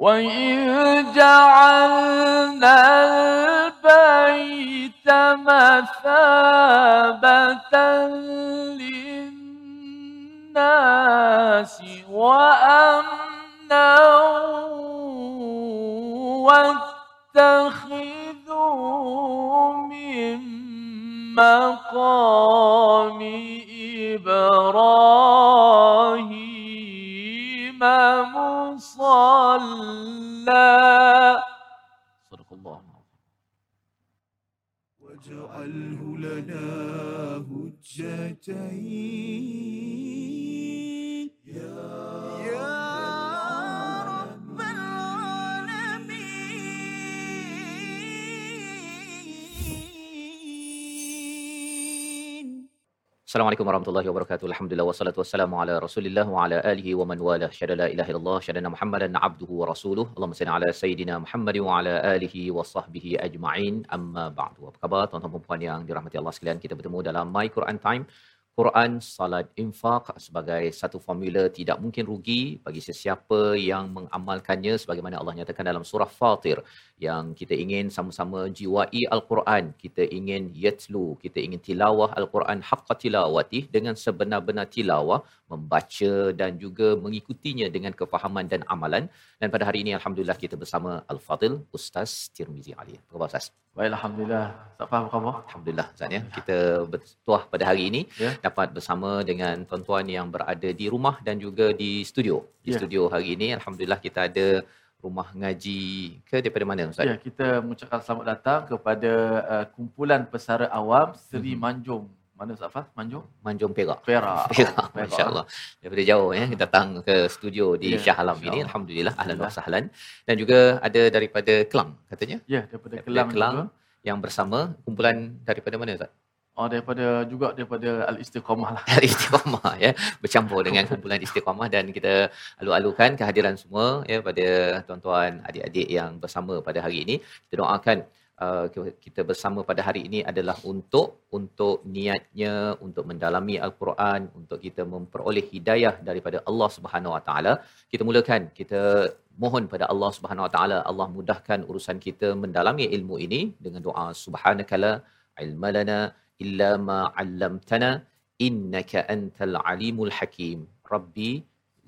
وإذ جعلنا البيت مثابة للناس وأمنا واتخذوا من مقام إبراهيم مصلى صدق الله واجعله لنا هجتين. Assalamualaikum warahmatullahi wabarakatuh. Alhamdulillah wassalatu wassalamu ala Rasulillah wa ala alihi wa man wala. Syada la ilaha illallah, syada Muhammadan abduhu wa rasuluh. Allahumma salli ala sayidina Muhammad wa ala alihi wa sahbihi ajma'in. Amma ba'du. Apa khabar tuan-tuan dan puan yang dirahmati Allah sekalian? Kita bertemu dalam My Quran Time. Quran, salat, infak sebagai satu formula tidak mungkin rugi bagi sesiapa yang mengamalkannya sebagaimana Allah nyatakan dalam surah Fatir yang kita ingin sama-sama jiwai Al-Quran, kita ingin yatlu, kita ingin tilawah Al-Quran haqqa tilawati dengan sebenar-benar tilawah, membaca dan juga mengikutinya dengan kefahaman dan amalan. Dan pada hari ini alhamdulillah kita bersama Al-Fadil Ustaz Tirmizi Ali. Apa khabar Ustaz? Baik, Alhamdulillah. Tak faham apa khabar? Alhamdulillah Ustaz ya. Kita bertuah pada hari ini Ya. dapat bersama dengan tuan-tuan yang berada di rumah dan juga di studio. Di Ya. studio hari ini alhamdulillah kita ada rumah ngaji ke daripada mana Ustaz? Ya, kita mengucapkan selamat datang kepada uh, kumpulan pesara awam Seri Mhm. Manjung. Mana Ustaz Fah? Manjung? Manjung Perak. Perak. Perak, masya-Allah. Daripada jauh ya kita datang ke studio di Ya, Shah Alam ini alhamdulillah ahlan wa sahlan dan juga ada daripada Kelang katanya Ya, daripada Daripada Kelang, Kelang. juga. yang bersama kumpulan daripada mana Ustaz? Oh, daripada juga daripada Al-Istiqamah lah. Dari Istiqamah ya. Bercampur dengan kumpulan Istiqamah dan kita alu-alukan kehadiran semua ya pada tuan-tuan adik-adik yang bersama pada hari ini. Kita doakan uh, kita bersama pada hari ini adalah untuk untuk niatnya untuk mendalami al-Quran untuk kita memperoleh hidayah daripada Allah Subhanahu Wa Taala. Kita mulakan kita mohon pada Allah Subhanahu Wa Taala Allah mudahkan urusan kita mendalami ilmu ini dengan doa subhanakala ilmalana illa ma 'allamtana innaka antal alimul hakim. Rabbi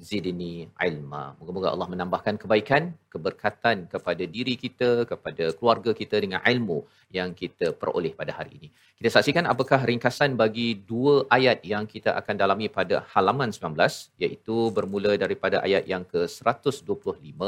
zidni ilma. Moga-moga Allah menambahkan kebaikan keberkatan kepada diri kita kepada keluarga kita dengan ilmu yang kita peroleh pada hari ini. Kita saksikan apakah ringkasan bagi dua ayat yang kita akan dalami pada halaman 19 iaitu bermula daripada ayat yang ke-125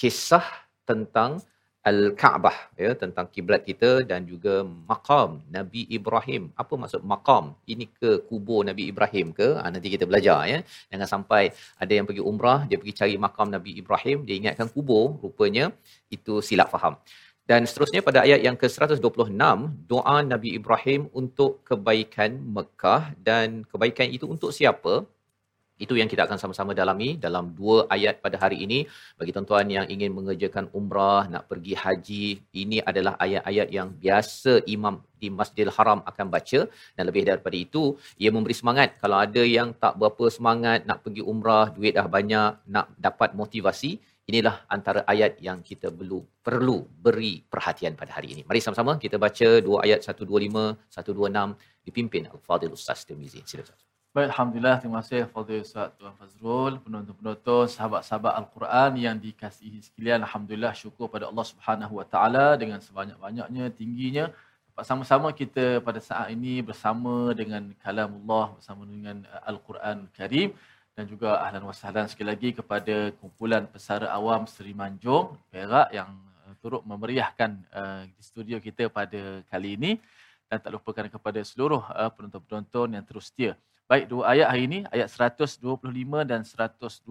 kisah tentang Al-Kaabah ya tentang kiblat kita dan juga maqam Nabi Ibrahim. Apa maksud maqam? Ini ke kubur Nabi Ibrahim ke? Ha, nanti kita belajar ya. Jangan sampai ada yang pergi umrah, dia pergi cari makam Nabi Ibrahim, dia ingatkan kubur, rupanya itu silap faham. Dan seterusnya pada ayat yang ke-126, doa Nabi Ibrahim untuk kebaikan Mekah dan kebaikan itu untuk siapa? Itu yang kita akan sama-sama dalami dalam dua ayat pada hari ini. Bagi tuan-tuan yang ingin mengerjakan umrah, nak pergi haji, ini adalah ayat-ayat yang biasa imam di Masjidil Haram akan baca dan lebih daripada itu ia memberi semangat kalau ada yang tak berapa semangat nak pergi umrah duit dah banyak nak dapat motivasi inilah antara ayat yang kita perlu perlu beri perhatian pada hari ini mari sama-sama kita baca dua ayat 125 126 dipimpin Al-Fadil Ustaz Tirmizi silakan Ustaz. Baik, Alhamdulillah. Terima kasih Fadil Ustaz Tuan Fazrul, penonton-penonton, sahabat-sahabat Al-Quran yang dikasihi sekalian. Alhamdulillah syukur pada Allah Subhanahu Wa Taala dengan sebanyak-banyaknya, tingginya. Dapat sama-sama kita pada saat ini bersama dengan kalamullah, bersama dengan uh, Al-Quran Karim dan juga ahlan wa sahlan sekali lagi kepada kumpulan pesara awam Seri Manjung, Perak yang uh, turut memeriahkan uh, di studio kita pada kali ini dan tak lupakan kepada seluruh uh, penonton-penonton yang terus setia. Baik, dua ayat hari ini, ayat 125 dan 126,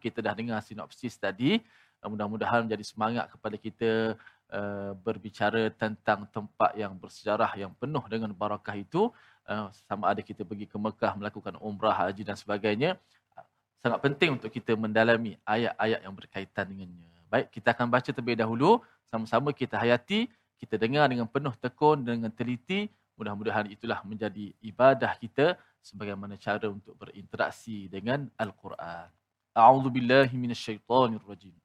kita dah dengar sinopsis tadi. Uh, Mudah-mudahan menjadi semangat kepada kita uh, berbicara tentang tempat yang bersejarah, yang penuh dengan barakah itu. Uh, sama ada kita pergi ke Mekah melakukan umrah, haji dan sebagainya. Sangat penting untuk kita mendalami ayat-ayat yang berkaitan dengannya. Baik, kita akan baca terlebih dahulu. Sama-sama kita hayati, kita dengar dengan penuh tekun, dengan teliti. Mudah-mudahan itulah menjadi ibadah kita sebagaimana cara untuk berinteraksi dengan Al-Quran. أعوذ بالله من الشيطان الرجيم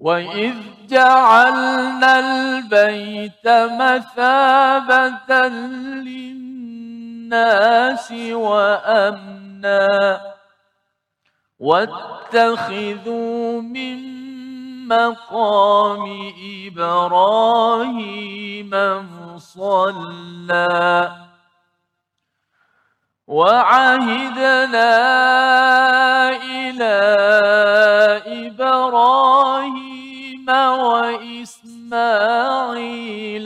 وإذ جعلنا البيت مثابة للناس وأمنا واتخذوا من مقام إبراهيم مصلى وعهدنا إلى إبراهيم وإسماعيل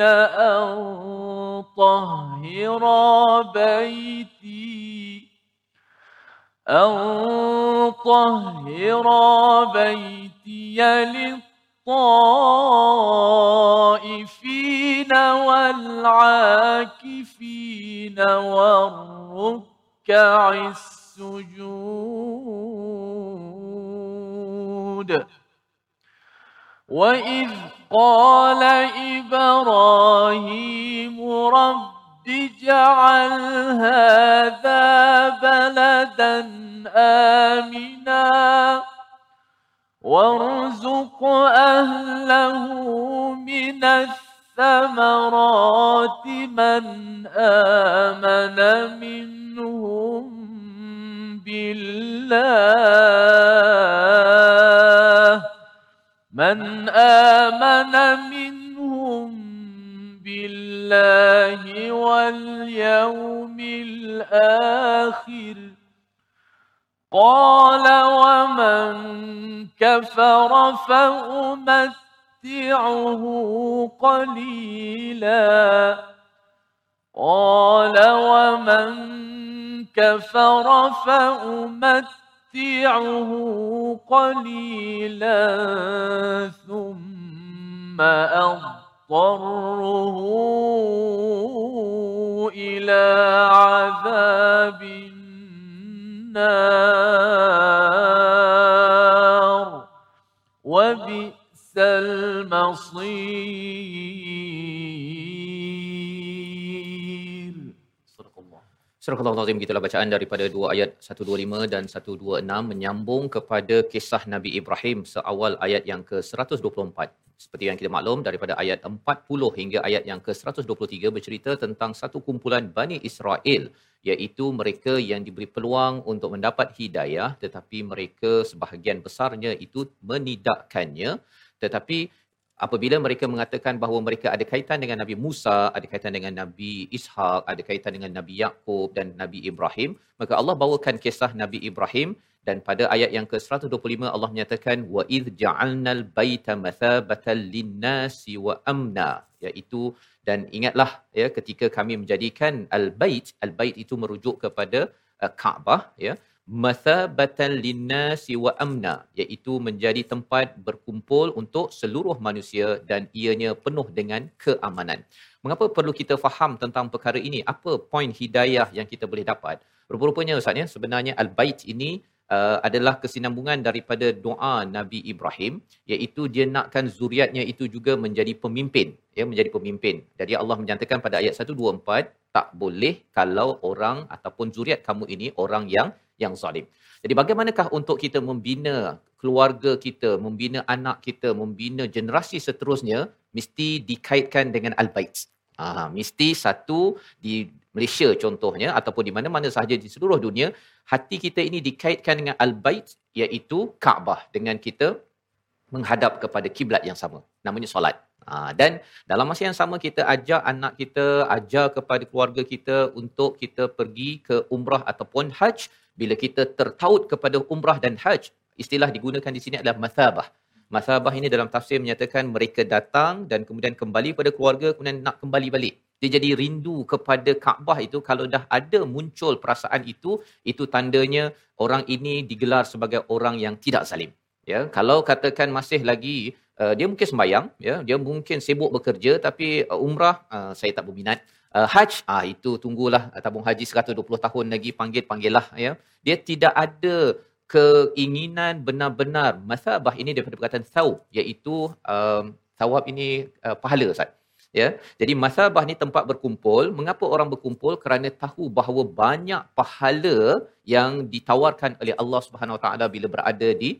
أن طهر بيتي أن طهر بيتي للطائفين والعاكفين والركع السجود. وإذ قال إبراهيم رب اجعل هذا بلدا آمنا. وارزق أهله من الثمرات من آمن منهم بالله. من آمن منهم بالله واليوم الآخر قال ومن كفر فأمتعه قليلا. قال ومن كفر فأمتعه قليلا ثم أضطره إلى عذاب النار. وبئس المصير. Allah gitulah bacaan daripada dua ayat 125 dan 126 menyambung kepada kisah Nabi Ibrahim seawal ayat yang ke-124. Seperti yang kita maklum daripada ayat 40 hingga ayat yang ke-123 bercerita tentang satu kumpulan Bani Israel iaitu mereka yang diberi peluang untuk mendapat hidayah tetapi mereka sebahagian besarnya itu menidakkannya tetapi apabila mereka mengatakan bahawa mereka ada kaitan dengan Nabi Musa, ada kaitan dengan Nabi Ishak, ada kaitan dengan Nabi Yakub dan Nabi Ibrahim, maka Allah bawakan kisah Nabi Ibrahim. Dan pada ayat yang ke-125 Allah menyatakan wa id ja'alnal baita mathabatan lin-nasi wa amna iaitu dan ingatlah ya ketika kami menjadikan al-bait al-bait itu merujuk kepada uh, Kaabah ya mathabatan linnasi wa amna iaitu menjadi tempat berkumpul untuk seluruh manusia dan ianya penuh dengan keamanan. Mengapa perlu kita faham tentang perkara ini? Apa poin hidayah yang kita boleh dapat? Rupa-rupanya Ustaz ya, sebenarnya al-bait ini uh, adalah kesinambungan daripada doa Nabi Ibrahim iaitu dia nakkan zuriatnya itu juga menjadi pemimpin ya menjadi pemimpin. Jadi Allah menyatakan pada ayat 124 tak boleh kalau orang ataupun zuriat kamu ini orang yang yang zalim. Jadi bagaimanakah untuk kita membina keluarga kita, membina anak kita, membina generasi seterusnya mesti dikaitkan dengan al-bait. Ah, mesti satu di Malaysia contohnya ataupun di mana-mana sahaja di seluruh dunia, hati kita ini dikaitkan dengan al-bait iaitu Kaabah dengan kita menghadap kepada kiblat yang sama. Namanya solat. Ha, dan dalam masa yang sama kita ajak anak kita, ajar kepada keluarga kita untuk kita pergi ke umrah ataupun hajj. Bila kita tertaut kepada umrah dan hajj, istilah digunakan di sini adalah mathabah. Mathabah ini dalam tafsir menyatakan mereka datang dan kemudian kembali pada keluarga, kemudian nak kembali balik. Dia jadi rindu kepada Kaabah itu kalau dah ada muncul perasaan itu, itu tandanya orang ini digelar sebagai orang yang tidak zalim. Ya, kalau katakan masih lagi uh, dia mungkin sembahyang, ya, dia mungkin sibuk bekerja tapi uh, umrah uh, saya tak berminat. Uh, haj ah itu tunggulah uh, tabung haji 120 tahun lagi panggil panggillah ya. Dia tidak ada keinginan benar-benar masabah ini daripada perkataan thawb iaitu um, thawab ini uh, pahala Ustaz. Ya. Jadi masabah ni tempat berkumpul. Mengapa orang berkumpul? Kerana tahu bahawa banyak pahala yang ditawarkan oleh Allah Subhanahu Wa Taala bila berada di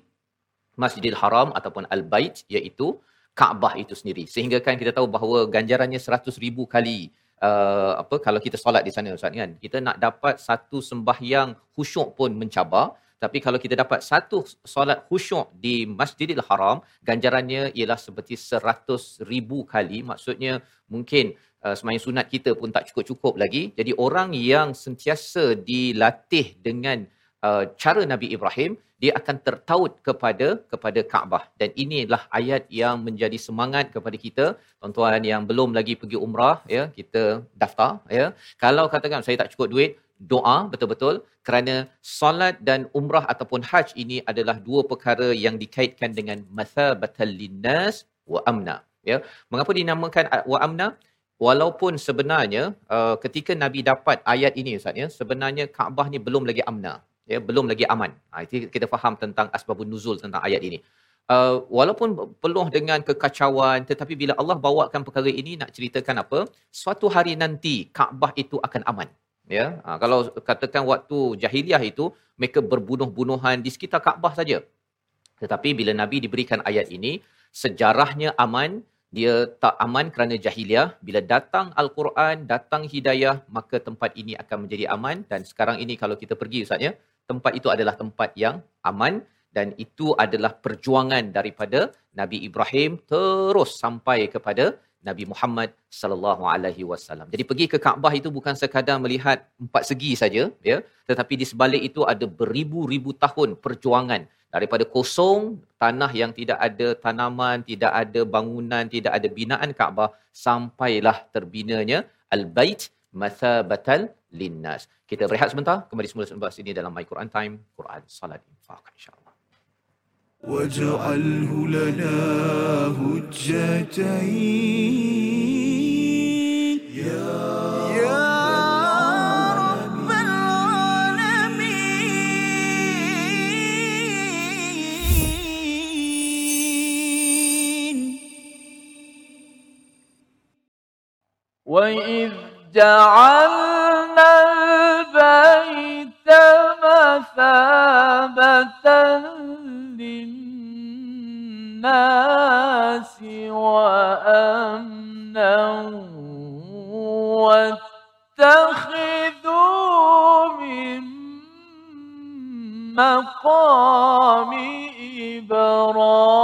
Masjidil Haram ataupun Al-Bait iaitu Kaabah itu sendiri. Sehingga kan kita tahu bahawa ganjarannya 100 ribu kali uh, apa kalau kita solat di sana Ustaz kan. Kita nak dapat satu sembahyang khusyuk pun mencabar. Tapi kalau kita dapat satu solat khusyuk di Masjidil Haram, ganjarannya ialah seperti seratus ribu kali. Maksudnya mungkin uh, semayang sunat kita pun tak cukup-cukup lagi. Jadi orang yang sentiasa dilatih dengan uh, cara Nabi Ibrahim, dia akan tertaut kepada kepada Kaabah. Dan inilah ayat yang menjadi semangat kepada kita, tuan-tuan yang belum lagi pergi umrah, ya kita daftar. Ya. Kalau katakan saya tak cukup duit, doa betul-betul kerana solat dan umrah ataupun haj ini adalah dua perkara yang dikaitkan dengan mathabatal linnas wa amna ya mengapa dinamakan wa amna walaupun sebenarnya uh, ketika nabi dapat ayat ini ustaz ya sebenarnya Kaabah ni belum lagi amna ya belum lagi aman. Ha, itu kita faham tentang asbabun nuzul tentang ayat ini. Uh, walaupun penuh dengan kekacauan tetapi bila Allah bawakan perkara ini nak ceritakan apa? Suatu hari nanti Kaabah itu akan aman. Ya ha, kalau katakan waktu jahiliah itu mereka berbunuh-bunuhan di sekitar Kaabah saja. Tetapi bila nabi diberikan ayat ini sejarahnya aman dia tak aman kerana jahiliah. Bila datang al-Quran datang hidayah maka tempat ini akan menjadi aman. Dan sekarang ini kalau kita pergi ustaz ya tempat itu adalah tempat yang aman dan itu adalah perjuangan daripada Nabi Ibrahim terus sampai kepada Nabi Muhammad sallallahu alaihi wasallam. Jadi pergi ke Kaabah itu bukan sekadar melihat empat segi saja ya, tetapi di sebalik itu ada beribu-ribu tahun perjuangan daripada kosong tanah yang tidak ada tanaman, tidak ada bangunan, tidak ada binaan Kaabah sampailah terbinanya Al-Bait Mathabatal Linnas. Kita berehat sebentar, kembali semula selepas ini dalam My Quran Time, Quran Salat Infaq insya-Allah. واجعله لنا هجتين يا يا رب العالمين وإذ جعلنا البيت مثابة للناس وأمنا واتخذوا من مقام إبراهيم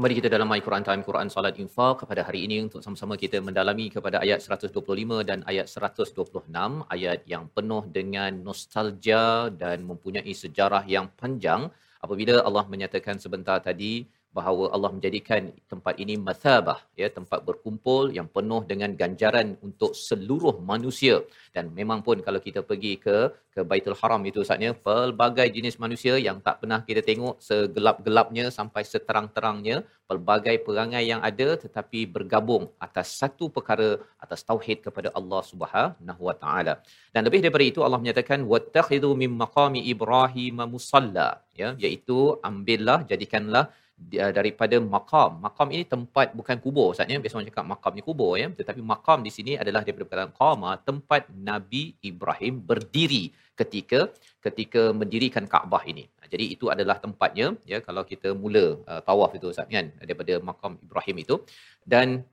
Kembali kita dalam My Quran Time, Quran Salat Infaq pada hari ini untuk sama-sama kita mendalami kepada ayat 125 dan ayat 126, ayat yang penuh dengan nostalgia dan mempunyai sejarah yang panjang. Apabila Allah menyatakan sebentar tadi bahawa Allah menjadikan tempat ini mathabah ya tempat berkumpul yang penuh dengan ganjaran untuk seluruh manusia. Dan memang pun kalau kita pergi ke ke Baitul Haram itu saatnya pelbagai jenis manusia yang tak pernah kita tengok segelap-gelapnya sampai seterang-terangnya pelbagai perangai yang ada tetapi bergabung atas satu perkara atas tauhid kepada Allah Subhanahu Wa Taala. Dan lebih daripada itu Allah menyatakan wattakhidhu mim maqami ibrahim musalla ya iaitu ambillah jadikanlah dia- daripada makam. Makam ini tempat bukan kubur. Ustaz ya. Biasa orang cakap makam ni kubur ya. Tetapi makam di sini adalah daripada perkataan qama, tempat Nabi Ibrahim berdiri ketika ketika mendirikan Kaabah ini. Jadi itu adalah tempatnya ya kalau kita mula uh, tawaf itu Ustaz kan daripada makam Ibrahim itu dan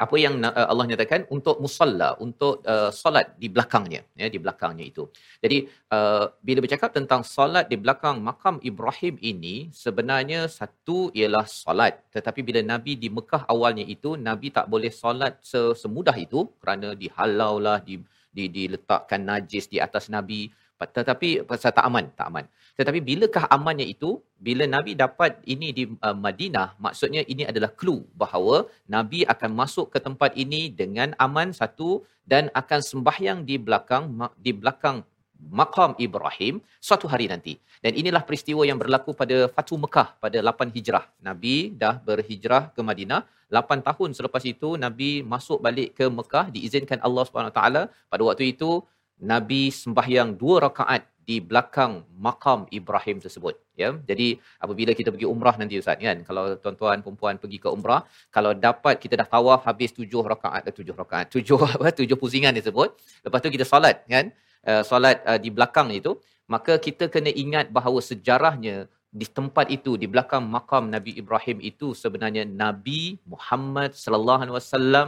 apa yang uh, Allah nyatakan? Untuk musalla untuk uh, solat di belakangnya ya di belakangnya itu. Jadi uh, bila bercakap tentang solat di belakang makam Ibrahim ini sebenarnya satu ialah solat tetapi bila Nabi di Mekah awalnya itu Nabi tak boleh solat se- semudah itu kerana dihalau lah di, di diletakkan najis di atas Nabi tetapi pasal tak aman tak aman tetapi bilakah amannya itu bila Nabi dapat ini di uh, Madinah maksudnya ini adalah clue bahawa Nabi akan masuk ke tempat ini dengan aman satu dan akan sembahyang di belakang di belakang makam Ibrahim suatu hari nanti. Dan inilah peristiwa yang berlaku pada Fatu Mekah pada 8 Hijrah. Nabi dah berhijrah ke Madinah. 8 tahun selepas itu Nabi masuk balik ke Mekah diizinkan Allah Taala pada waktu itu Nabi sembahyang dua rakaat di belakang makam Ibrahim tersebut ya. Jadi apabila kita pergi umrah nanti ustaz kan kalau tuan-tuan perempuan pergi ke umrah kalau dapat kita dah tawaf habis tujuh rakaat eh, tujuh rakaat tujuh apa tujuh pusingan disebut lepas tu kita solat kan uh, solat uh, di belakang itu maka kita kena ingat bahawa sejarahnya di tempat itu di belakang makam Nabi Ibrahim itu sebenarnya Nabi Muhammad sallallahu alaihi wasallam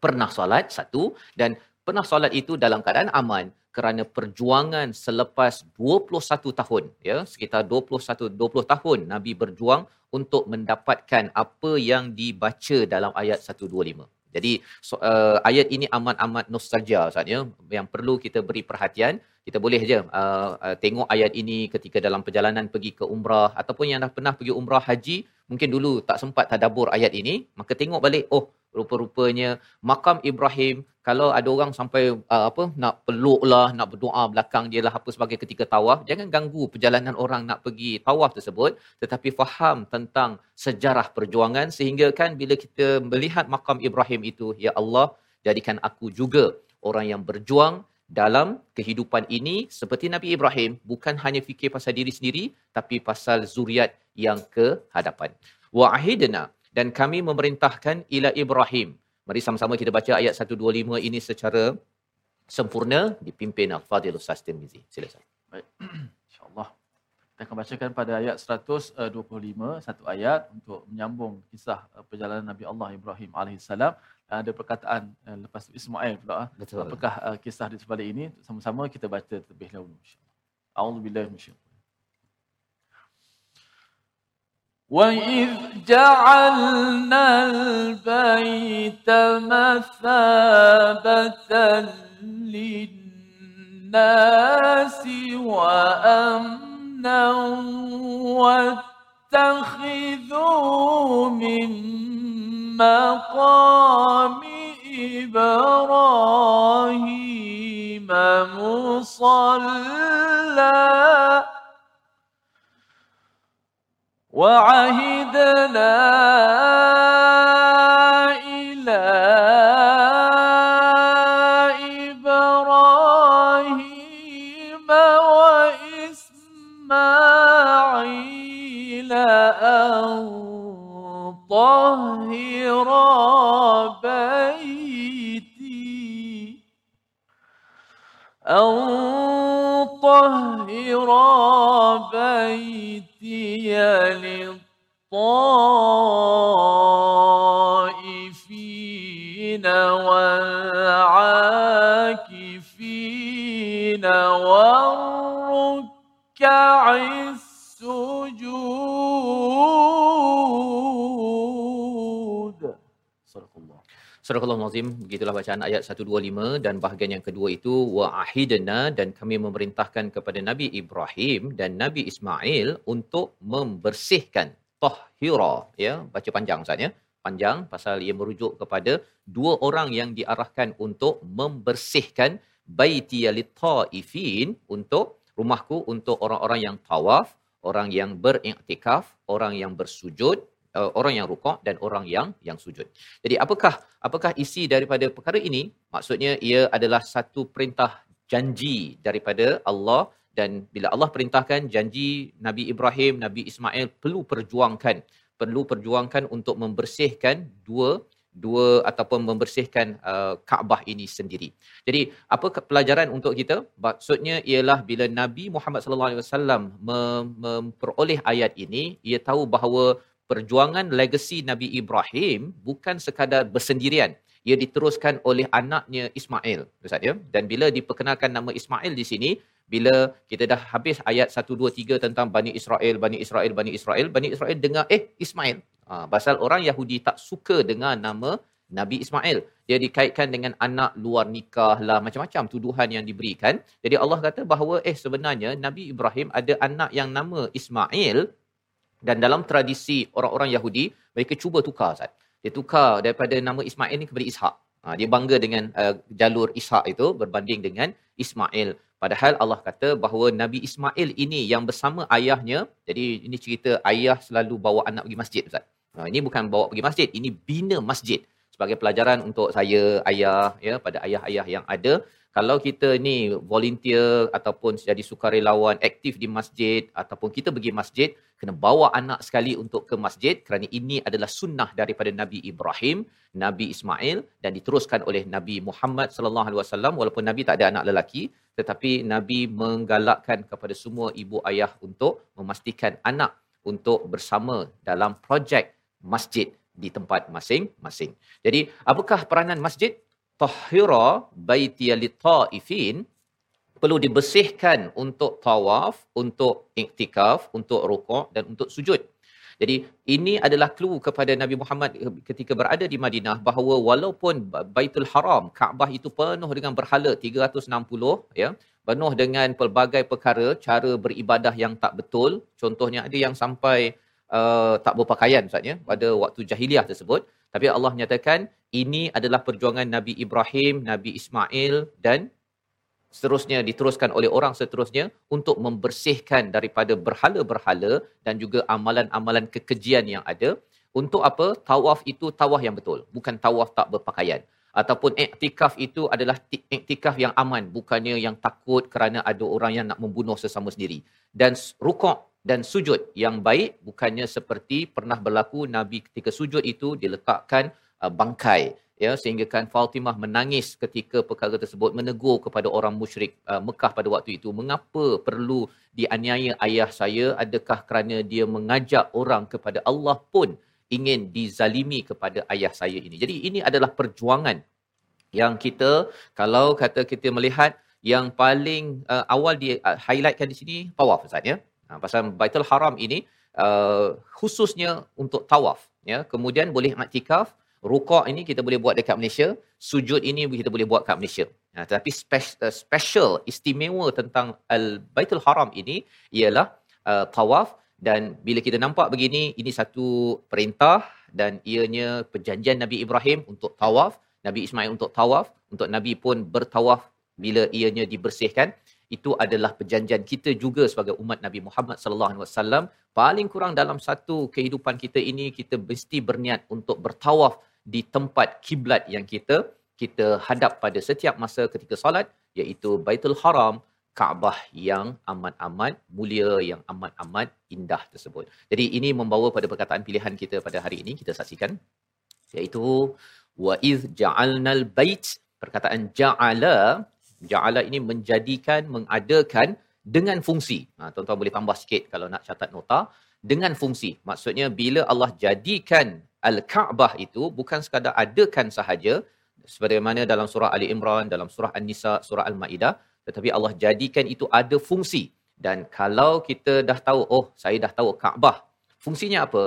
pernah solat satu dan pernah solat itu dalam keadaan aman kerana perjuangan selepas 21 tahun ya sekitar 21 20 tahun Nabi berjuang untuk mendapatkan apa yang dibaca dalam ayat 125 jadi so, uh, ayat ini amat-amat nostalgia Ustaz ya yang perlu kita beri perhatian kita boleh je uh, uh, tengok ayat ini ketika dalam perjalanan pergi ke umrah ataupun yang dah pernah pergi umrah haji mungkin dulu tak sempat tadabbur ayat ini maka tengok balik oh rupa-rupanya makam Ibrahim kalau ada orang sampai uh, apa nak peluk lah nak berdoa belakang dia lah apa sebagai ketika tawaf jangan ganggu perjalanan orang nak pergi tawaf tersebut tetapi faham tentang sejarah perjuangan sehingga kan bila kita melihat makam Ibrahim itu ya Allah jadikan aku juga orang yang berjuang dalam kehidupan ini seperti Nabi Ibrahim bukan hanya fikir pasal diri sendiri tapi pasal zuriat yang ke hadapan wa ahidna dan kami memerintahkan ila Ibrahim. Mari sama-sama kita baca ayat 125 ini secara sempurna dipimpin Al-Fadhil Ustaz Tirmizi. Silakan. Baik. InsyaAllah. Kita akan bacakan pada ayat 125, satu ayat untuk menyambung kisah uh, perjalanan Nabi Allah Ibrahim AS Ada perkataan uh, lepas Ismail pula. ah. Betul. Apakah uh, kisah di sebalik ini? Sama-sama kita baca terlebih dahulu. InsyaAllah. A'udzubillahi minasyaitanir وإذ جعلنا البيت مثابة للناس وأمنا واتخذوا من مقام إبراهيم مصلى وعهدنا begitulah bacaan ayat 125 dan bahagian yang kedua itu wa ahidna dan kami memerintahkan kepada Nabi Ibrahim dan Nabi Ismail untuk membersihkan tahira. Ya baca panjang Ustaz ya. Panjang pasal ia merujuk kepada dua orang yang diarahkan untuk membersihkan baiti lit-taifin untuk rumahku untuk orang-orang yang tawaf orang yang beriktikaf orang yang bersujud uh, orang yang rukuk dan orang yang yang sujud. Jadi apakah apakah isi daripada perkara ini? Maksudnya ia adalah satu perintah janji daripada Allah dan bila Allah perintahkan janji Nabi Ibrahim, Nabi Ismail perlu perjuangkan, perlu perjuangkan untuk membersihkan dua dua ataupun membersihkan uh, Kaabah ini sendiri. Jadi apa pelajaran untuk kita? Maksudnya ialah bila Nabi Muhammad sallallahu alaihi wasallam mem- memperoleh ayat ini, ia tahu bahawa perjuangan legasi Nabi Ibrahim bukan sekadar bersendirian. Ia diteruskan oleh anaknya Ismail. Ustaz ya. Dan bila diperkenalkan nama Ismail di sini, bila kita dah habis ayat 1 2 3 tentang Bani Israel, Bani Israel, Bani Israel, Bani Israel dengar eh Ismail. Ha, pasal orang Yahudi tak suka dengar nama Nabi Ismail. Dia dikaitkan dengan anak luar nikah lah, macam-macam tuduhan yang diberikan. Jadi Allah kata bahawa eh sebenarnya Nabi Ibrahim ada anak yang nama Ismail dan dalam tradisi orang-orang Yahudi, mereka cuba tukar Ustaz. Dia tukar daripada nama Ismail ni kepada Ishak. Ha, dia bangga dengan uh, jalur Ishak itu berbanding dengan Ismail. Padahal Allah kata bahawa Nabi Ismail ini yang bersama ayahnya, jadi ini cerita ayah selalu bawa anak pergi masjid Ustaz. Ha, ini bukan bawa pergi masjid, ini bina masjid sebagai pelajaran untuk saya ayah ya pada ayah-ayah yang ada kalau kita ni volunteer ataupun jadi sukarelawan aktif di masjid ataupun kita pergi masjid kena bawa anak sekali untuk ke masjid kerana ini adalah sunnah daripada Nabi Ibrahim, Nabi Ismail dan diteruskan oleh Nabi Muhammad sallallahu alaihi wasallam walaupun Nabi tak ada anak lelaki tetapi Nabi menggalakkan kepada semua ibu ayah untuk memastikan anak untuk bersama dalam projek masjid di tempat masing-masing. Jadi, apakah peranan masjid? Tahira baitiya lit-taifin perlu dibersihkan untuk tawaf, untuk iktikaf, untuk rukuk dan untuk sujud. Jadi ini adalah clue kepada Nabi Muhammad ketika berada di Madinah bahawa walaupun Baitul Haram, Kaabah itu penuh dengan berhala 360 ya, penuh dengan pelbagai perkara cara beribadah yang tak betul. Contohnya ada yang sampai uh, tak berpakaian Ustaz ya pada waktu jahiliah tersebut. Tapi Allah nyatakan ini adalah perjuangan Nabi Ibrahim, Nabi Ismail dan seterusnya diteruskan oleh orang seterusnya untuk membersihkan daripada berhala-berhala dan juga amalan-amalan kekejian yang ada. Untuk apa? Tawaf itu tawaf yang betul bukan tawaf tak berpakaian. Ataupun iktikaf itu adalah iktikaf yang aman bukannya yang takut kerana ada orang yang nak membunuh sesama sendiri. Dan rukuk dan sujud. Yang baik bukannya seperti pernah berlaku nabi ketika sujud itu diletakkan uh, bangkai. Ya sehingga kan Fatimah menangis ketika perkara tersebut menegur kepada orang musyrik uh, Mekah pada waktu itu. Mengapa perlu dianiaya ayah saya? Adakah kerana dia mengajak orang kepada Allah pun ingin dizalimi kepada ayah saya ini? Jadi ini adalah perjuangan yang kita kalau kata kita melihat yang paling uh, awal di uh, highlightkan di sini tawaf Ustaz ya uh, pasal Baitul Haram ini uh, khususnya untuk tawaf ya. Kemudian boleh iktikaf rukuk ini kita boleh buat dekat Malaysia, sujud ini kita boleh buat kat Malaysia. Nah, tetapi special, uh, special istimewa tentang Al-Baitul Haram ini ialah uh, tawaf. Dan bila kita nampak begini ini satu perintah dan ianya perjanjian Nabi Ibrahim untuk tawaf, Nabi Ismail untuk tawaf, untuk Nabi pun bertawaf bila ianya dibersihkan itu adalah perjanjian kita juga sebagai umat Nabi Muhammad sallallahu alaihi wasallam paling kurang dalam satu kehidupan kita ini kita mesti berniat untuk bertawaf di tempat kiblat yang kita kita hadap pada setiap masa ketika solat iaitu Baitul Haram Kaabah yang amat-amat mulia yang amat-amat indah tersebut. Jadi ini membawa pada perkataan pilihan kita pada hari ini kita saksikan iaitu wa iz ja'alnal bait perkataan ja'ala ja'ala ini menjadikan mengadakan dengan fungsi. Ha, tuan-tuan boleh tambah sikit kalau nak catat nota dengan fungsi. Maksudnya bila Allah jadikan Al-Kaabah itu bukan sekadar adakan sahaja sebagaimana dalam surah Ali Imran, dalam surah An-Nisa, surah Al-Maidah, tetapi Allah jadikan itu ada fungsi. Dan kalau kita dah tahu, oh saya dah tahu Kaabah, fungsinya apa?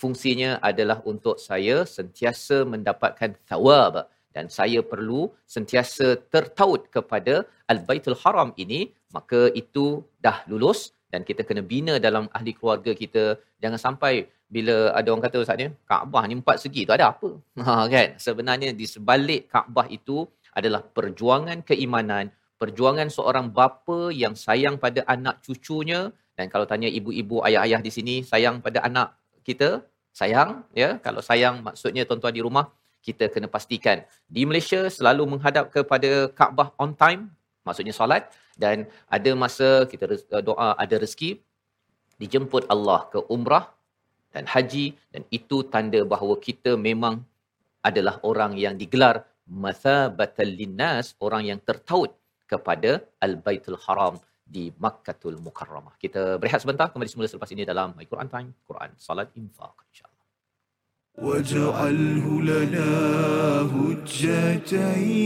Fungsinya adalah untuk saya sentiasa mendapatkan thawab dan saya perlu sentiasa tertaut kepada Al-Baitul Haram ini, maka itu dah lulus dan kita kena bina dalam ahli keluarga kita. Jangan sampai bila ada orang kata Ustaz ni, Kaabah ni empat segi tu ada apa? Ha, kan? Sebenarnya di sebalik Kaabah itu adalah perjuangan keimanan, perjuangan seorang bapa yang sayang pada anak cucunya dan kalau tanya ibu-ibu, ayah-ayah di sini sayang pada anak kita, sayang ya. Kalau sayang maksudnya tuan-tuan di rumah kita kena pastikan di Malaysia selalu menghadap kepada Kaabah on time, maksudnya solat dan ada masa kita doa ada rezeki dijemput Allah ke umrah dan haji dan itu tanda bahawa kita memang adalah orang yang digelar mathabatal linnas orang yang tertaut kepada al-baitul haram di Makkahul Mukarramah. Kita berehat sebentar kembali semula selepas ini dalam My Quran Time, Quran Salat Infaq insya-Allah. واجعله لنا هجتين.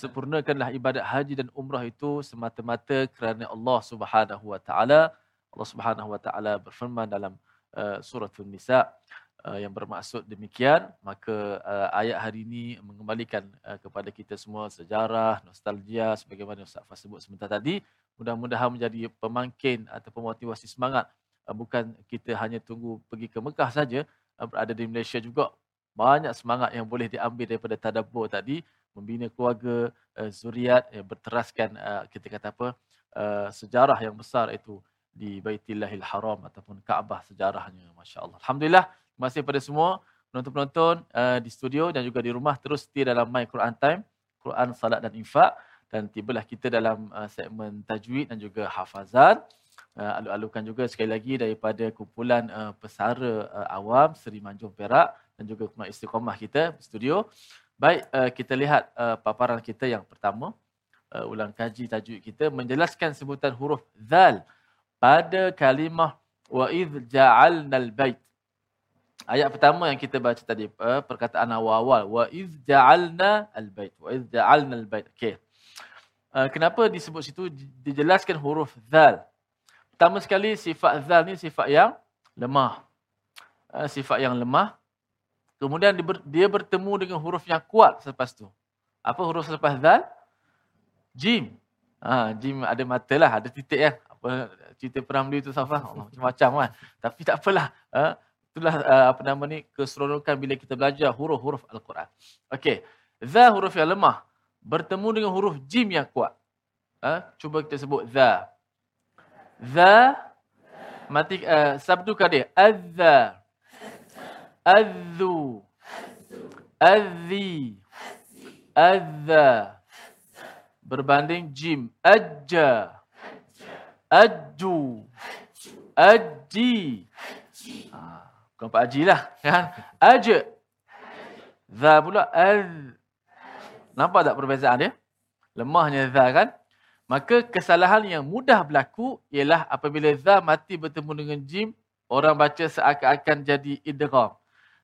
Sempurnakanlah ibadat haji dan umrah itu semata-mata kerana Allah Subhanahu Wa Taala. Allah Subhanahu Wa Taala berfirman dalam uh, surah An-Nisa uh, yang bermaksud demikian, maka uh, ayat hari ini mengembalikan uh, kepada kita semua sejarah, nostalgia sebagaimana Ustaz Fas sebut sebentar tadi. Mudah-mudahan menjadi pemangkin atau pemotivasi semangat. Uh, bukan kita hanya tunggu pergi ke Mekah saja, uh, berada di Malaysia juga banyak semangat yang boleh diambil daripada tadabbur tadi membina keluarga uh, zuriat yang berteraskan uh, kita kata apa uh, sejarah yang besar itu di Baitillahil Haram ataupun Kaabah sejarahnya masya-Allah. Alhamdulillah terima kasih kepada semua penonton-penonton uh, di studio dan juga di rumah terus setia dalam My Quran Time, Quran Salat dan Infak dan tibalah kita dalam uh, segmen tajwid dan juga hafazan. Uh, alu-alukan juga sekali lagi daripada kumpulan uh, pesara uh, awam Seri Manjung Perak dan juga kumpulan istiqamah kita studio. Baik, uh, kita lihat uh, paparan kita yang pertama. Uh, ulang kaji tajwid kita menjelaskan sebutan huruf zal pada kalimah wa idh ja'alnal bait. Ayat pertama yang kita baca tadi uh, perkataan awal-awal wa idh ja'alna al bait. Wa idh ja'alna al bait. Okey. Uh, kenapa disebut situ dijelaskan huruf zal? Pertama sekali sifat zal ni sifat yang lemah. Uh, sifat yang lemah. Kemudian dia, ber, dia bertemu dengan huruf yang kuat selepas tu. Apa huruf selepas zal? Jim. Ha, jim ada mata lah, ada titik ya. Apa cerita perang beli tu Safa? Allah, macam-macam kan. Tapi tak apalah. Ha, itulah uh, apa nama ni keseronokan bila kita belajar huruf-huruf Al-Quran. Okey. Za huruf yang lemah bertemu dengan huruf jim yang kuat. Ha, cuba kita sebut za. Za mati uh, sabdukan dia. Az-za. Az-zu. Az-zi. Az-za. Berbanding jim. Ajja. Aju. Aji. Ha, bukan Pak Haji lah. Kan? Aja. Za pula. Az. Nampak tak perbezaan dia? Lemahnya za kan? Maka kesalahan yang mudah berlaku ialah apabila za mati bertemu dengan jim, orang baca seakan-akan jadi idgham.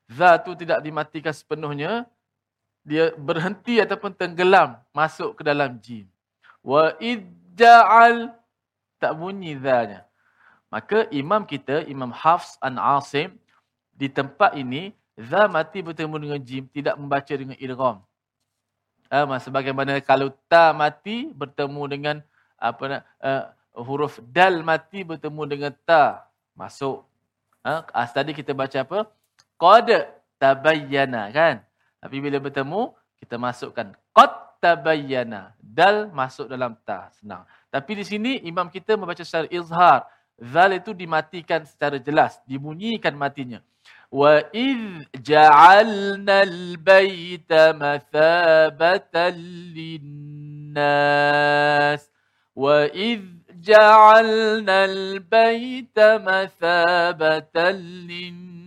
Za tu tidak dimatikan sepenuhnya, dia berhenti ataupun tenggelam masuk ke dalam jim. Wa idja'al tak bunyi za-nya. Maka imam kita, Imam Hafs an Asim, di tempat ini, za mati bertemu dengan jim, tidak membaca dengan idgham. Uh, sebagaimana kalau ta mati bertemu dengan apa uh, huruf dal mati bertemu dengan ta masuk. Uh, tadi kita baca apa? Qad tabayyana kan? Tapi bila bertemu kita masukkan qad tabayyana. Dal masuk dalam ta. Senang. Tapi di sini imam kita membaca secara izhar. Zal itu dimatikan secara jelas, dibunyikan matinya. وَإِذْ جَعَلْنَا الْبَيْتَ مَثَابَةً لِلنَّاسِ وَإِذْ جَعَلْنَا الْبَيْتَ مَثَابَةً لِلنَّاسِ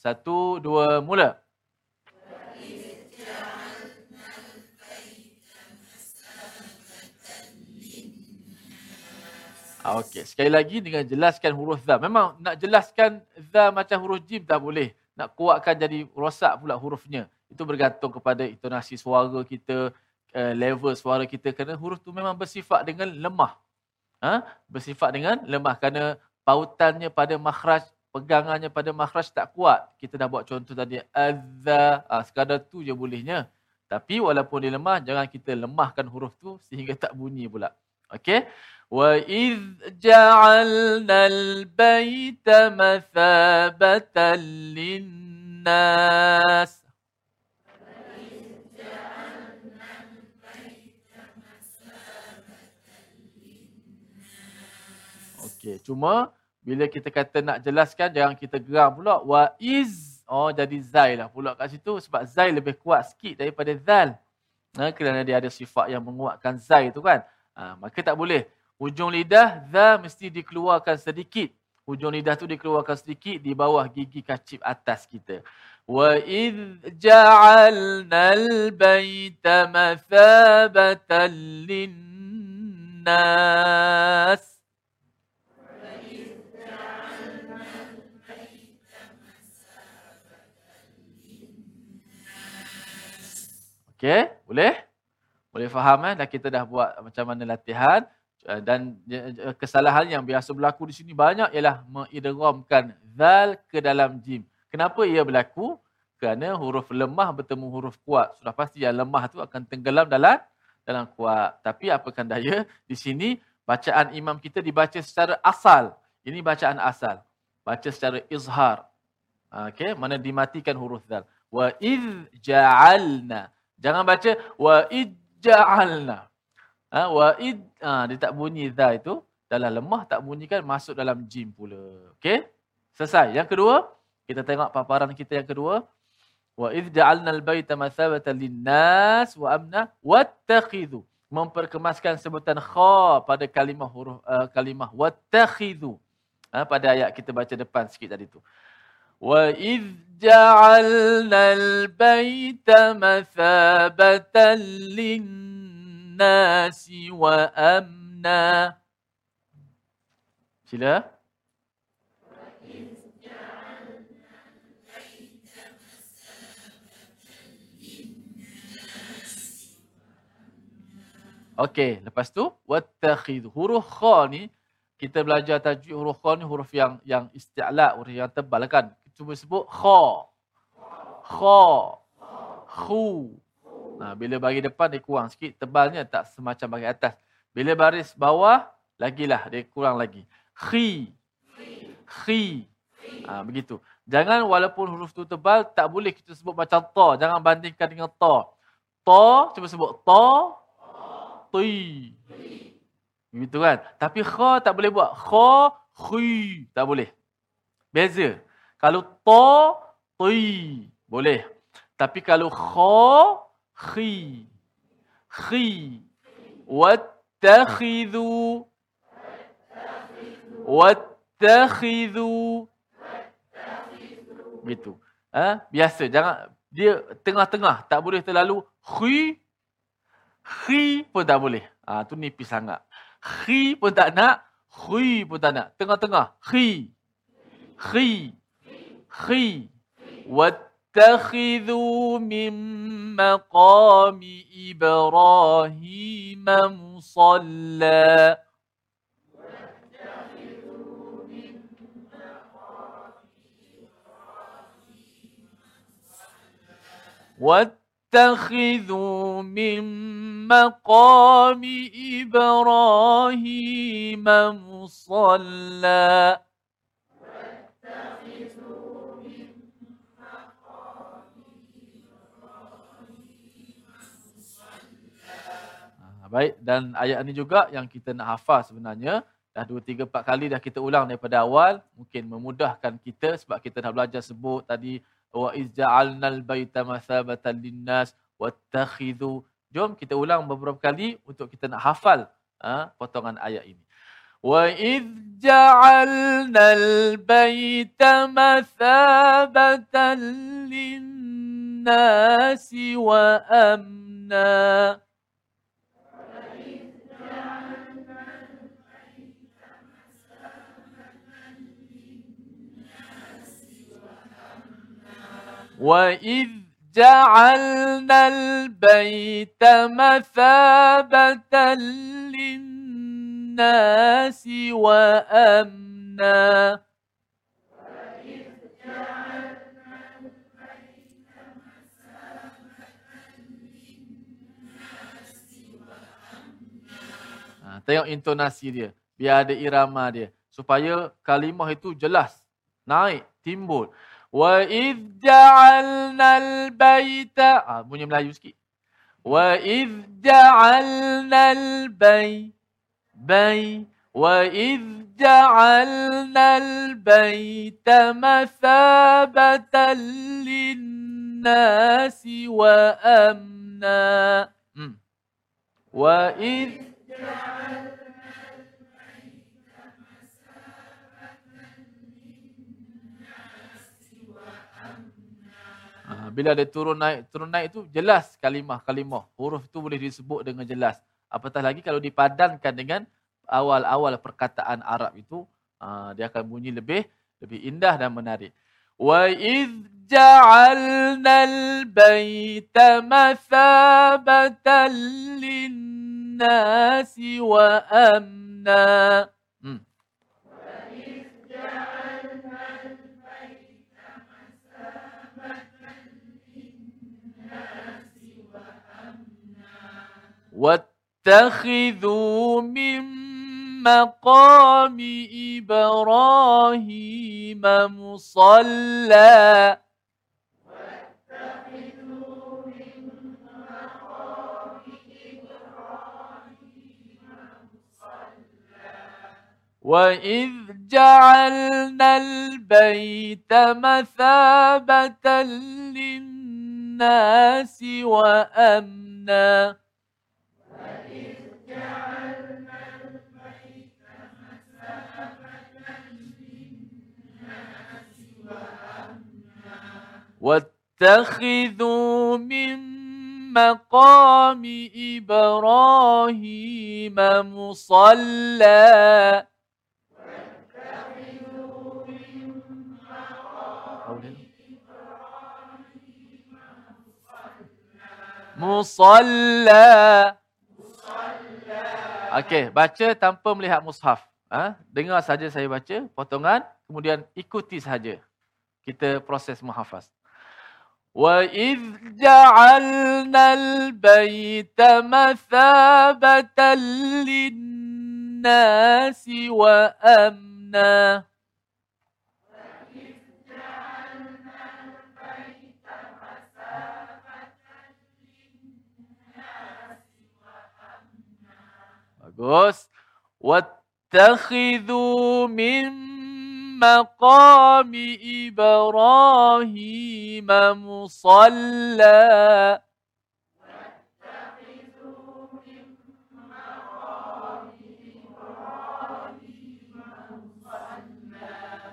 satu, dua, mula. Ah, okey, sekali lagi dengan jelaskan huruf za. Memang nak jelaskan za macam huruf jim tak boleh. Nak kuatkan jadi rosak pula hurufnya. Itu bergantung kepada intonasi suara kita, uh, level suara kita. Kerana huruf tu memang bersifat dengan lemah. Ha? Bersifat dengan lemah kerana pautannya pada makhraj, pegangannya pada makhraj tak kuat. Kita dah buat contoh tadi azza. Ha, ah, sekadar tu je bolehnya. Tapi walaupun dia lemah, jangan kita lemahkan huruf tu sehingga tak bunyi pula. Okey. Wa iz ja'alna al-baita mathabatan linnas. Okay. Okey, cuma bila kita kata nak jelaskan jangan kita geram pula wa iz oh jadi zai lah pula kat situ sebab zai lebih kuat sikit daripada zal. Nah, kerana dia ada sifat yang menguatkan zai tu kan. Ha, maka tak boleh Hujung lidah, za mesti dikeluarkan sedikit. Hujung lidah tu dikeluarkan sedikit di bawah gigi kacip atas kita. Wa idh ja'alna al-bayta mathabatan Okey, boleh? Boleh faham eh? Dah kita dah buat macam mana latihan. Uh, dan kesalahan yang biasa berlaku di sini banyak ialah mengidghamkan zal ke dalam jim. Kenapa ia berlaku? Kerana huruf lemah bertemu huruf kuat. Sudah pasti yang lemah tu akan tenggelam dalam dalam kuat. Tapi apakan daya, di sini bacaan imam kita dibaca secara asal. Ini bacaan asal. Baca secara izhar. Okey, mana dimatikan huruf zal. Wa iz ja'alna. Jangan baca wa iz ja'alna. Ha, wa id ha, dia tak bunyi za itu dalam lemah tak bunyikan masuk dalam jim pula. Okey? Selesai. Yang kedua, kita tengok paparan kita yang kedua. Wa id ja'alna al-baita mathabatan lin-nas wa amna wattakhidhu. Memperkemaskan sebutan kha pada kalimah huruf uh, kalimah wattakhidhu. Ha, pada ayat kita baca depan sikit tadi tu. Wa id ja'alna al-baita mathabatan lin الناس وأمنا Sila. Okey, lepas tu wattakhidh huruf kha ni kita belajar tajwid huruf kha ni huruf yang yang isti'la, huruf yang tebal kan. Cuba sebut kha. Kha. Khu. Ha, bila bagi depan dia kurang sikit, tebalnya tak semacam bagi atas. Bila baris bawah, lagilah dia kurang lagi. Khi. Khi. Ha, begitu. Jangan walaupun huruf tu tebal, tak boleh kita sebut macam ta. Jangan bandingkan dengan ta. Ta, cuba sebut ta. Ti. Begitu kan? Tapi kha tak boleh buat. Kha, khi. Tak boleh. Beza. Kalau ta, ti. Boleh. Tapi kalau kha, khi. Khi. Wattakhidhu. Wattakhidhu. Begitu. Ha? Biasa. Jangan dia tengah-tengah tak boleh terlalu khi khi pun tak boleh. Ah ha, tu nipis sangat. Khi pun tak nak, khi pun tak nak. Tengah-tengah khi. khi. Khi wat اتخذوا من مقام إبراهيم مصلى. واتخذوا من مقام إبراهيم مصلى. Baik, dan ayat ini juga yang kita nak hafal sebenarnya. Dah dua, tiga, empat kali dah kita ulang daripada awal. Mungkin memudahkan kita sebab kita dah belajar sebut tadi. Wa izja'alnal baita mathabatan linnas wattakhidhu. Jom kita ulang beberapa kali untuk kita nak hafal ha, potongan ayat ini. Wa izja'alnal baita mathabatan linnas wa وإذ جعلنا البيت مثابة للناس وأمنا Tengok intonasi dia. Biar ada irama dia. Supaya kalimah itu jelas. Naik, timbul. Wa idh ja'alna al-bayta. Ah, bunyi Melayu sikit. Wa idh ja'alna al-bay. Bay. Wa idh ja'alna al-bayta mathabatan lin-nasi wa amna. Hmm. Wa idh ja'alna bila dia turun naik turun naik itu jelas kalimah-kalimah huruf itu boleh disebut dengan jelas apatah lagi kalau dipadankan dengan awal-awal perkataan Arab itu ah, dia akan bunyi lebih lebih indah dan menarik wa iz جعلنا البيت مثابة للناس وأمنا واتخذوا من مقام إبراهيم مصلى. وإذ جعلنا البيت مثابة للناس وأمنا. واتخذوا من مقام إبراهيم مصلى Musalla. Okey, baca tanpa melihat mushaf. Ha? Dengar saja saya baca potongan, kemudian ikuti saja. Kita proses menghafaz. وَإِذْ جَعَلْنَا الْبَيْتَ مَثَابَةً لِلنَّاسِ وَأَمْنًا Bagus. وَاتَّخِذُوا مِن مَّقَامِ إِبْرَاهِيمَ مُصَلًّى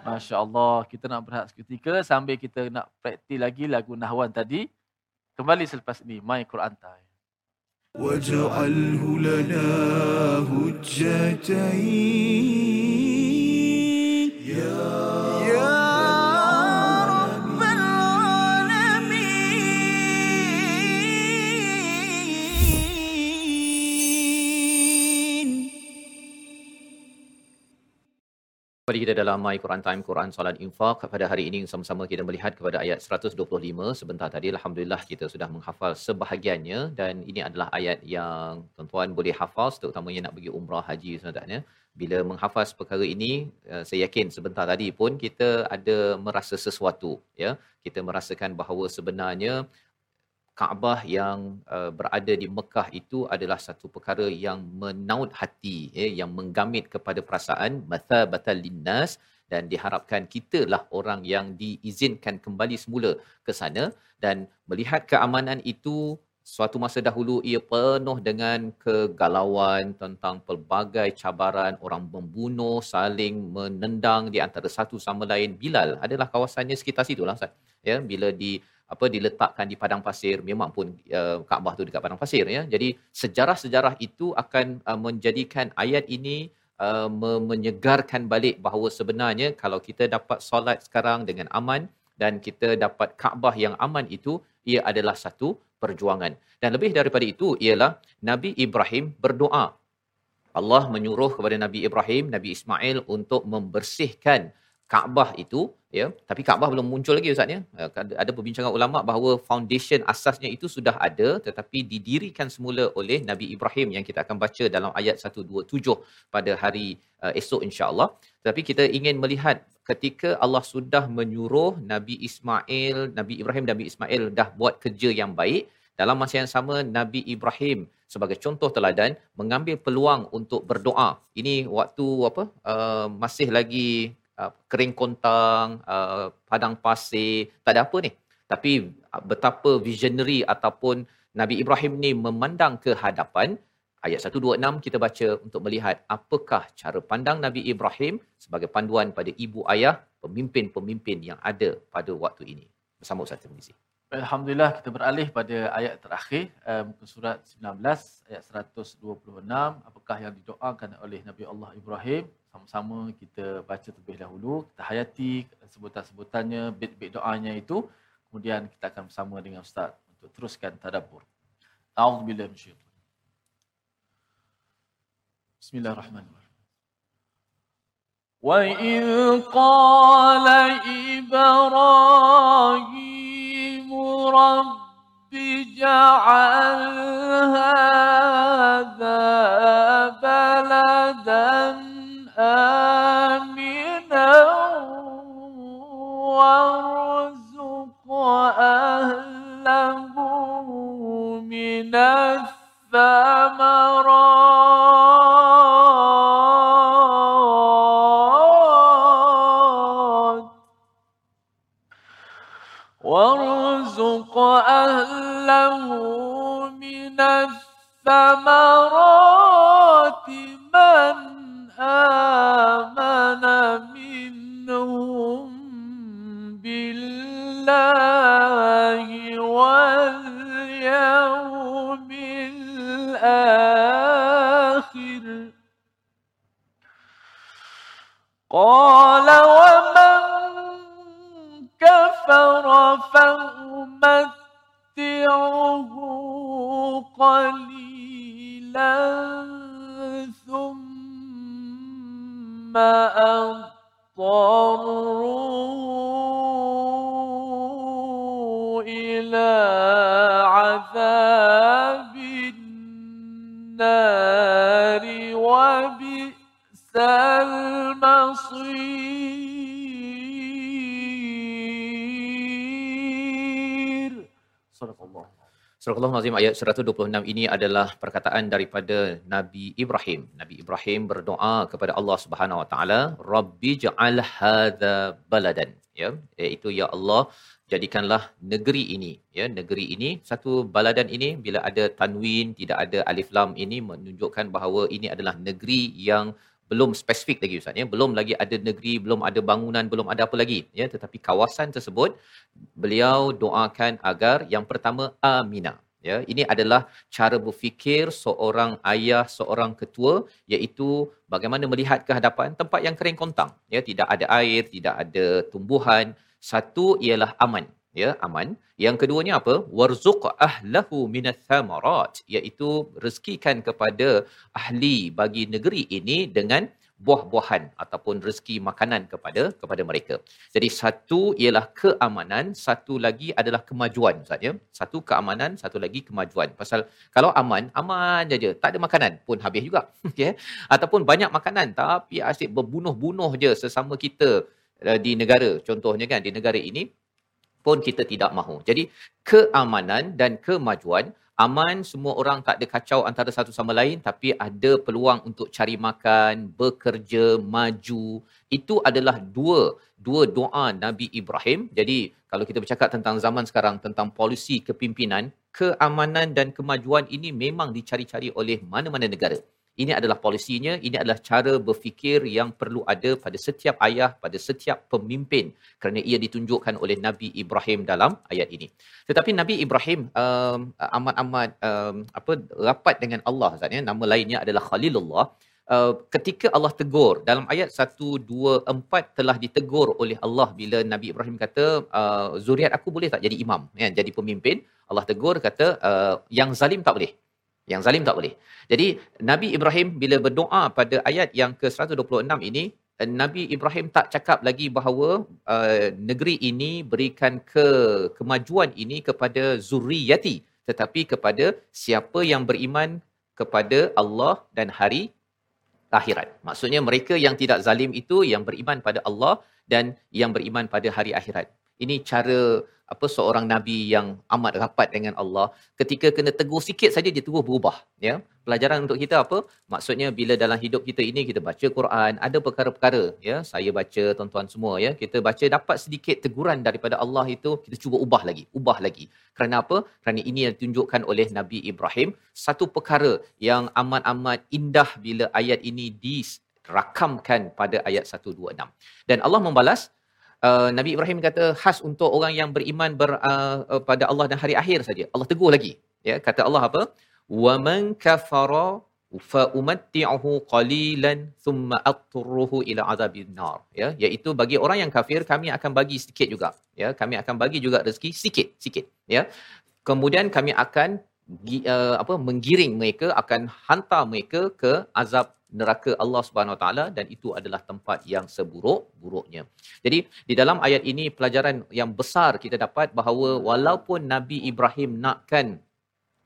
Masya Allah, kita nak berehat seketika sambil kita nak praktis lagi lagu Nahwan tadi. Kembali selepas ini, My Quran Time. واجعله لنا هجتين. يا Kembali kita dalam My Quran Time, Quran Salat Infaq. Pada hari ini sama-sama kita melihat kepada ayat 125. Sebentar tadi, Alhamdulillah kita sudah menghafal sebahagiannya. Dan ini adalah ayat yang tuan-tuan boleh hafal, terutamanya nak pergi umrah haji sebenarnya. Bila menghafaz perkara ini, eh, saya yakin sebentar tadi pun kita ada merasa sesuatu. ya Kita merasakan bahawa sebenarnya Kaabah yang uh, berada di Mekah itu adalah satu perkara yang menaut hati ya, yang menggamit kepada perasaan mathabatal linnas dan diharapkan kitalah orang yang diizinkan kembali semula ke sana. Dan melihat keamanan itu suatu masa dahulu ia penuh dengan kegalauan tentang pelbagai cabaran orang membunuh saling menendang di antara satu sama lain. Bilal adalah kawasannya sekitar situ lah Ustaz. Ya bila di apa diletakkan di padang pasir memang pun uh, Kaabah tu dekat padang pasir ya. Jadi sejarah-sejarah itu akan uh, menjadikan ayat ini uh, menyegarkan balik bahawa sebenarnya kalau kita dapat solat sekarang dengan aman dan kita dapat Kaabah yang aman itu ia adalah satu perjuangan. Dan lebih daripada itu ialah Nabi Ibrahim berdoa. Allah menyuruh kepada Nabi Ibrahim Nabi Ismail untuk membersihkan Kaabah itu ya tapi Kaabah belum muncul lagi ustaz ya. Eh, ada perbincangan ulama bahawa foundation asasnya itu sudah ada tetapi didirikan semula oleh Nabi Ibrahim yang kita akan baca dalam ayat 127 pada hari uh, esok insya-Allah. Tapi kita ingin melihat ketika Allah sudah menyuruh Nabi Ismail Nabi Ibrahim Nabi Ismail dah buat kerja yang baik dalam masa yang sama Nabi Ibrahim sebagai contoh teladan mengambil peluang untuk berdoa. Ini waktu apa uh, masih lagi uh, kering kontang, uh, padang pasir, tak ada apa ni. Tapi uh, betapa visionary ataupun Nabi Ibrahim ni memandang ke hadapan, ayat 126 kita baca untuk melihat apakah cara pandang Nabi Ibrahim sebagai panduan pada ibu ayah pemimpin-pemimpin yang ada pada waktu ini. Bersama Ustaz Tirmizi. Alhamdulillah kita beralih pada ayat terakhir uh, muka surat 19 ayat 126 apakah yang didoakan oleh Nabi Allah Ibrahim sama-sama kita baca terlebih dahulu kita hayati sebutan-sebutannya bit-bit doanya itu Kemudian kita akan bersama dengan Ustaz untuk teruskan tadabbur. A'udzubillahi minasyaitanir Bismillahirrahmanirrahim. وإذ قال إبراهيم رب اجعل هذا بلدا وارزق أهله من الثمرات وارزق أهله من الثمرات من آمن منهم Surah Al-Nazim ayat 126 ini adalah perkataan daripada Nabi Ibrahim. Nabi Ibrahim berdoa kepada Allah Subhanahu Wa Taala, "Rabbi ja'al hadza baladan." Ya, iaitu ya Allah, jadikanlah negeri ini, ya, negeri ini satu baladan ini bila ada tanwin, tidak ada alif lam ini menunjukkan bahawa ini adalah negeri yang belum spesifik lagi ustaz ya belum lagi ada negeri belum ada bangunan belum ada apa lagi ya tetapi kawasan tersebut beliau doakan agar yang pertama amina ya ini adalah cara berfikir seorang ayah seorang ketua iaitu bagaimana melihat ke hadapan tempat yang kering kontang. Ya tidak ada air tidak ada tumbuhan. Satu ialah aman. Ya aman. Yang keduanya apa? Warzuq ahlahu minats thamarat iaitu rezekikan kepada ahli bagi negeri ini dengan buah-buahan ataupun rezeki makanan kepada kepada mereka. Jadi satu ialah keamanan, satu lagi adalah kemajuan Ustaz ya. Satu keamanan, satu lagi kemajuan. Pasal kalau aman, aman saja, tak ada makanan pun habis juga. Okey. Ataupun banyak makanan tapi asyik berbunuh-bunuh je sesama kita uh, di negara. Contohnya kan di negara ini pun kita tidak mahu. Jadi keamanan dan kemajuan aman semua orang tak ada kacau antara satu sama lain tapi ada peluang untuk cari makan, bekerja, maju. Itu adalah dua dua doa Nabi Ibrahim. Jadi kalau kita bercakap tentang zaman sekarang tentang polisi kepimpinan, keamanan dan kemajuan ini memang dicari-cari oleh mana-mana negara. Ini adalah polisinya, ini adalah cara berfikir yang perlu ada pada setiap ayah, pada setiap pemimpin kerana ia ditunjukkan oleh Nabi Ibrahim dalam ayat ini. Tetapi Nabi Ibrahim um, amat-amat um, apa rapat dengan Allah Ustaz ya. Nama lainnya adalah Khalilullah. Uh, ketika Allah tegur dalam ayat 1 2 4 telah ditegur oleh Allah bila Nabi Ibrahim kata uh, zuriat aku boleh tak jadi imam ya jadi pemimpin Allah tegur kata uh, yang zalim tak boleh yang zalim tak boleh. Jadi Nabi Ibrahim bila berdoa pada ayat yang ke-126 ini, eh, Nabi Ibrahim tak cakap lagi bahawa uh, negeri ini berikan ke kemajuan ini kepada zuriyati tetapi kepada siapa yang beriman kepada Allah dan hari akhirat. Maksudnya mereka yang tidak zalim itu yang beriman pada Allah dan yang beriman pada hari akhirat. Ini cara apa seorang nabi yang amat rapat dengan Allah. Ketika kena tegur sikit saja dia terus berubah ya. Pelajaran untuk kita apa? Maksudnya bila dalam hidup kita ini kita baca Quran ada perkara-perkara ya. Saya baca tuan-tuan semua ya. Kita baca dapat sedikit teguran daripada Allah itu kita cuba ubah lagi ubah lagi. Kerana apa? Kerana ini yang ditunjukkan oleh Nabi Ibrahim. Satu perkara yang amat-amat indah bila ayat ini dirakamkan pada ayat 126 dan Allah membalas Uh, Nabi Ibrahim kata khas untuk orang yang beriman ber, uh, uh, pada Allah dan hari akhir saja. Allah tegur lagi. Ya, kata Allah apa? Wa man kafara fa umatti'uhu qalilan thumma aqturruhu ila azabin nar ya iaitu bagi orang yang kafir kami akan bagi sedikit juga ya kami akan bagi juga rezeki sikit sikit ya kemudian kami akan uh, apa menggiring mereka akan hantar mereka ke azab neraka Allah Subhanahu Wa Taala dan itu adalah tempat yang seburuk-buruknya. Jadi di dalam ayat ini pelajaran yang besar kita dapat bahawa walaupun Nabi Ibrahim nakkan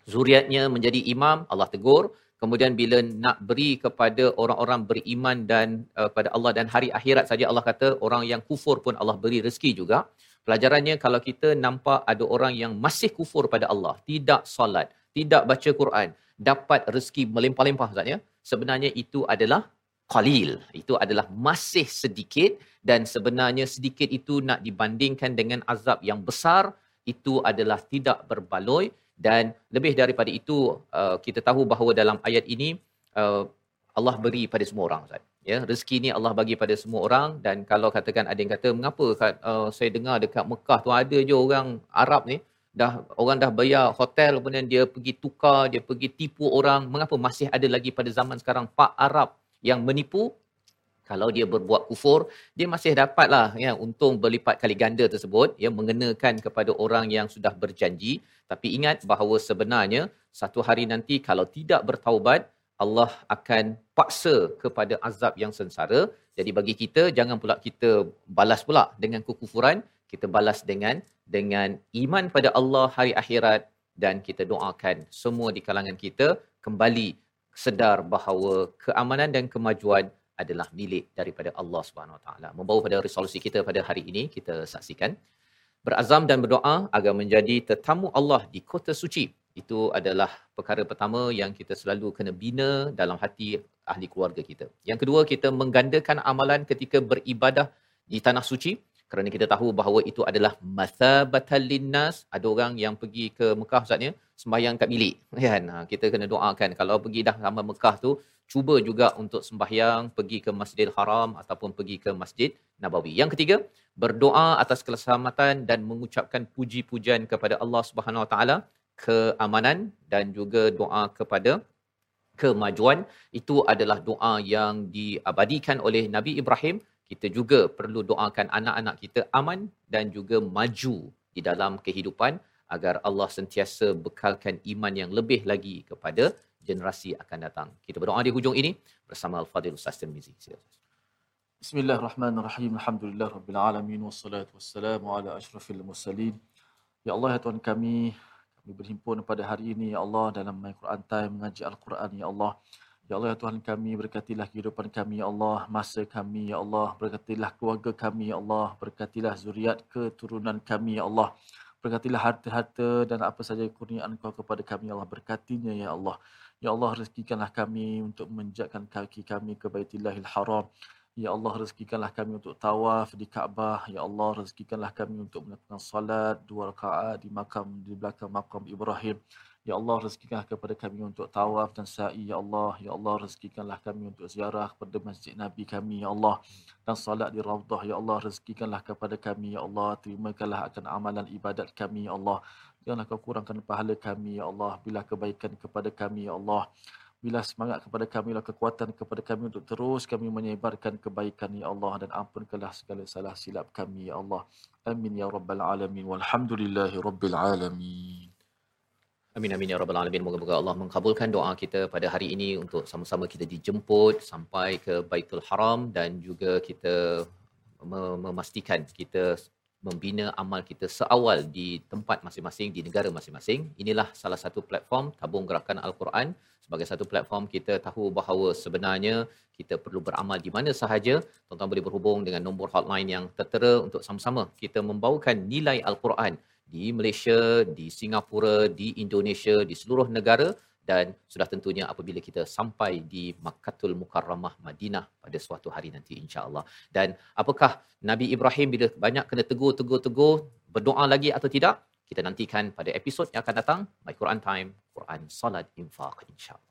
zuriatnya menjadi imam, Allah tegur. Kemudian bila nak beri kepada orang-orang beriman dan uh, pada Allah dan hari akhirat saja Allah kata orang yang kufur pun Allah beri rezeki juga. Pelajarannya kalau kita nampak ada orang yang masih kufur pada Allah, tidak solat, tidak baca Quran, dapat rezeki melimpah-limpah Ustaz ya. Sebenarnya itu adalah qalil. Itu adalah masih sedikit dan sebenarnya sedikit itu nak dibandingkan dengan azab yang besar itu adalah tidak berbaloi dan lebih daripada itu uh, kita tahu bahawa dalam ayat ini uh, Allah beri pada semua orang Ustaz. Ya, rezeki ni Allah bagi pada semua orang dan kalau katakan ada yang kata mengapa uh, saya dengar dekat Mekah tu ada je orang Arab ni dah orang dah bayar hotel kemudian dia pergi tukar dia pergi tipu orang. Mengapa masih ada lagi pada zaman sekarang pak Arab yang menipu? Kalau dia berbuat kufur dia masih dapatlah ya untung berlipat kali ganda tersebut. Ya mengenakan kepada orang yang sudah berjanji. Tapi ingat bahawa sebenarnya satu hari nanti kalau tidak bertaubat Allah akan paksa kepada azab yang sengsara. Jadi bagi kita jangan pula kita balas pula dengan kekufuran. Kita balas dengan dengan iman pada Allah hari akhirat dan kita doakan semua di kalangan kita kembali sedar bahawa keamanan dan kemajuan adalah milik daripada Allah Subhanahu Wa Taala. Membawa pada resolusi kita pada hari ini kita saksikan berazam dan berdoa agar menjadi tetamu Allah di kota suci. Itu adalah perkara pertama yang kita selalu kena bina dalam hati ahli keluarga kita. Yang kedua, kita menggandakan amalan ketika beribadah di tanah suci kerana kita tahu bahawa itu adalah mathabatan linnas. Ada orang yang pergi ke Mekah Ustaz ya sembahyang kat bilik kan? Ha, kita kena doakan. Kalau pergi dah sampai Mekah tu cuba juga untuk sembahyang pergi ke Masjidil Haram ataupun pergi ke Masjid Nabawi. Yang ketiga berdoa atas keselamatan dan mengucapkan puji-pujian kepada Allah Subhanahu Wa Taala keamanan dan juga doa kepada kemajuan. Itu adalah doa yang diabadikan oleh Nabi Ibrahim kita juga perlu doakan anak-anak kita aman dan juga maju di dalam kehidupan agar Allah sentiasa bekalkan iman yang lebih lagi kepada generasi akan datang. Kita berdoa di hujung ini bersama Al-Fadhil Ustaz Tirmizi. Bismillahirrahmanirrahim. Alhamdulillah rabbil alamin wassalatu wassalamu ala asyrafil mursalin. Ya Allah ya Tuhan kami, kami berhimpun pada hari ini ya Allah dalam Al-Quran Time mengaji Al-Quran ya Allah. Ya Allah, ya Tuhan kami, berkatilah kehidupan kami, Ya Allah, masa kami, Ya Allah, berkatilah keluarga kami, Ya Allah, berkatilah zuriat keturunan kami, Ya Allah, berkatilah harta-harta dan apa saja kurniaan Kau kepada kami, Ya Allah, berkatinya, Ya Allah. Ya Allah, rezekikanlah kami untuk menjakkan kaki kami ke Baitillahil Haram. Ya Allah, rezekikanlah kami untuk tawaf di Kaabah. Ya Allah, rezekikanlah kami untuk melakukan salat dua rakaat di makam di belakang makam Ibrahim. Ya Allah rezekikanlah kepada kami untuk tawaf dan sa'i. Ya Allah ya Allah rezekikanlah kami untuk ziarah kepada masjid Nabi kami ya Allah. Dan salat di raudhah ya Allah rezekikanlah kepada kami ya Allah. Terimakanlah akan amalan ibadat kami ya Allah. Janganlah kau kurangkan pahala kami ya Allah. Bila kebaikan kepada kami ya Allah. Bila semangat kepada kami lah kekuatan kepada kami untuk terus kami menyebarkan kebaikan ya Allah. Dan ampunkanlah segala salah silap kami ya Allah. Amin ya rabbal alamin. Walhamdulillahi rabbil alamin Amin amin ya rabbal alamin. Moga-moga Allah mengkabulkan doa kita pada hari ini untuk sama-sama kita dijemput sampai ke Baitul Haram dan juga kita memastikan kita membina amal kita seawal di tempat masing-masing di negara masing-masing. Inilah salah satu platform tabung gerakan Al-Quran sebagai satu platform kita tahu bahawa sebenarnya kita perlu beramal di mana sahaja. Tuan-tuan boleh berhubung dengan nombor hotline yang tertera untuk sama-sama kita membawakan nilai Al-Quran di Malaysia, di Singapura, di Indonesia, di seluruh negara dan sudah tentunya apabila kita sampai di Makkatul Mukarramah Madinah pada suatu hari nanti insya-Allah. Dan apakah Nabi Ibrahim bila banyak kena tegur-tegur-tegur berdoa lagi atau tidak? Kita nantikan pada episod yang akan datang My Quran Time, Quran Salat Infaq insya-Allah.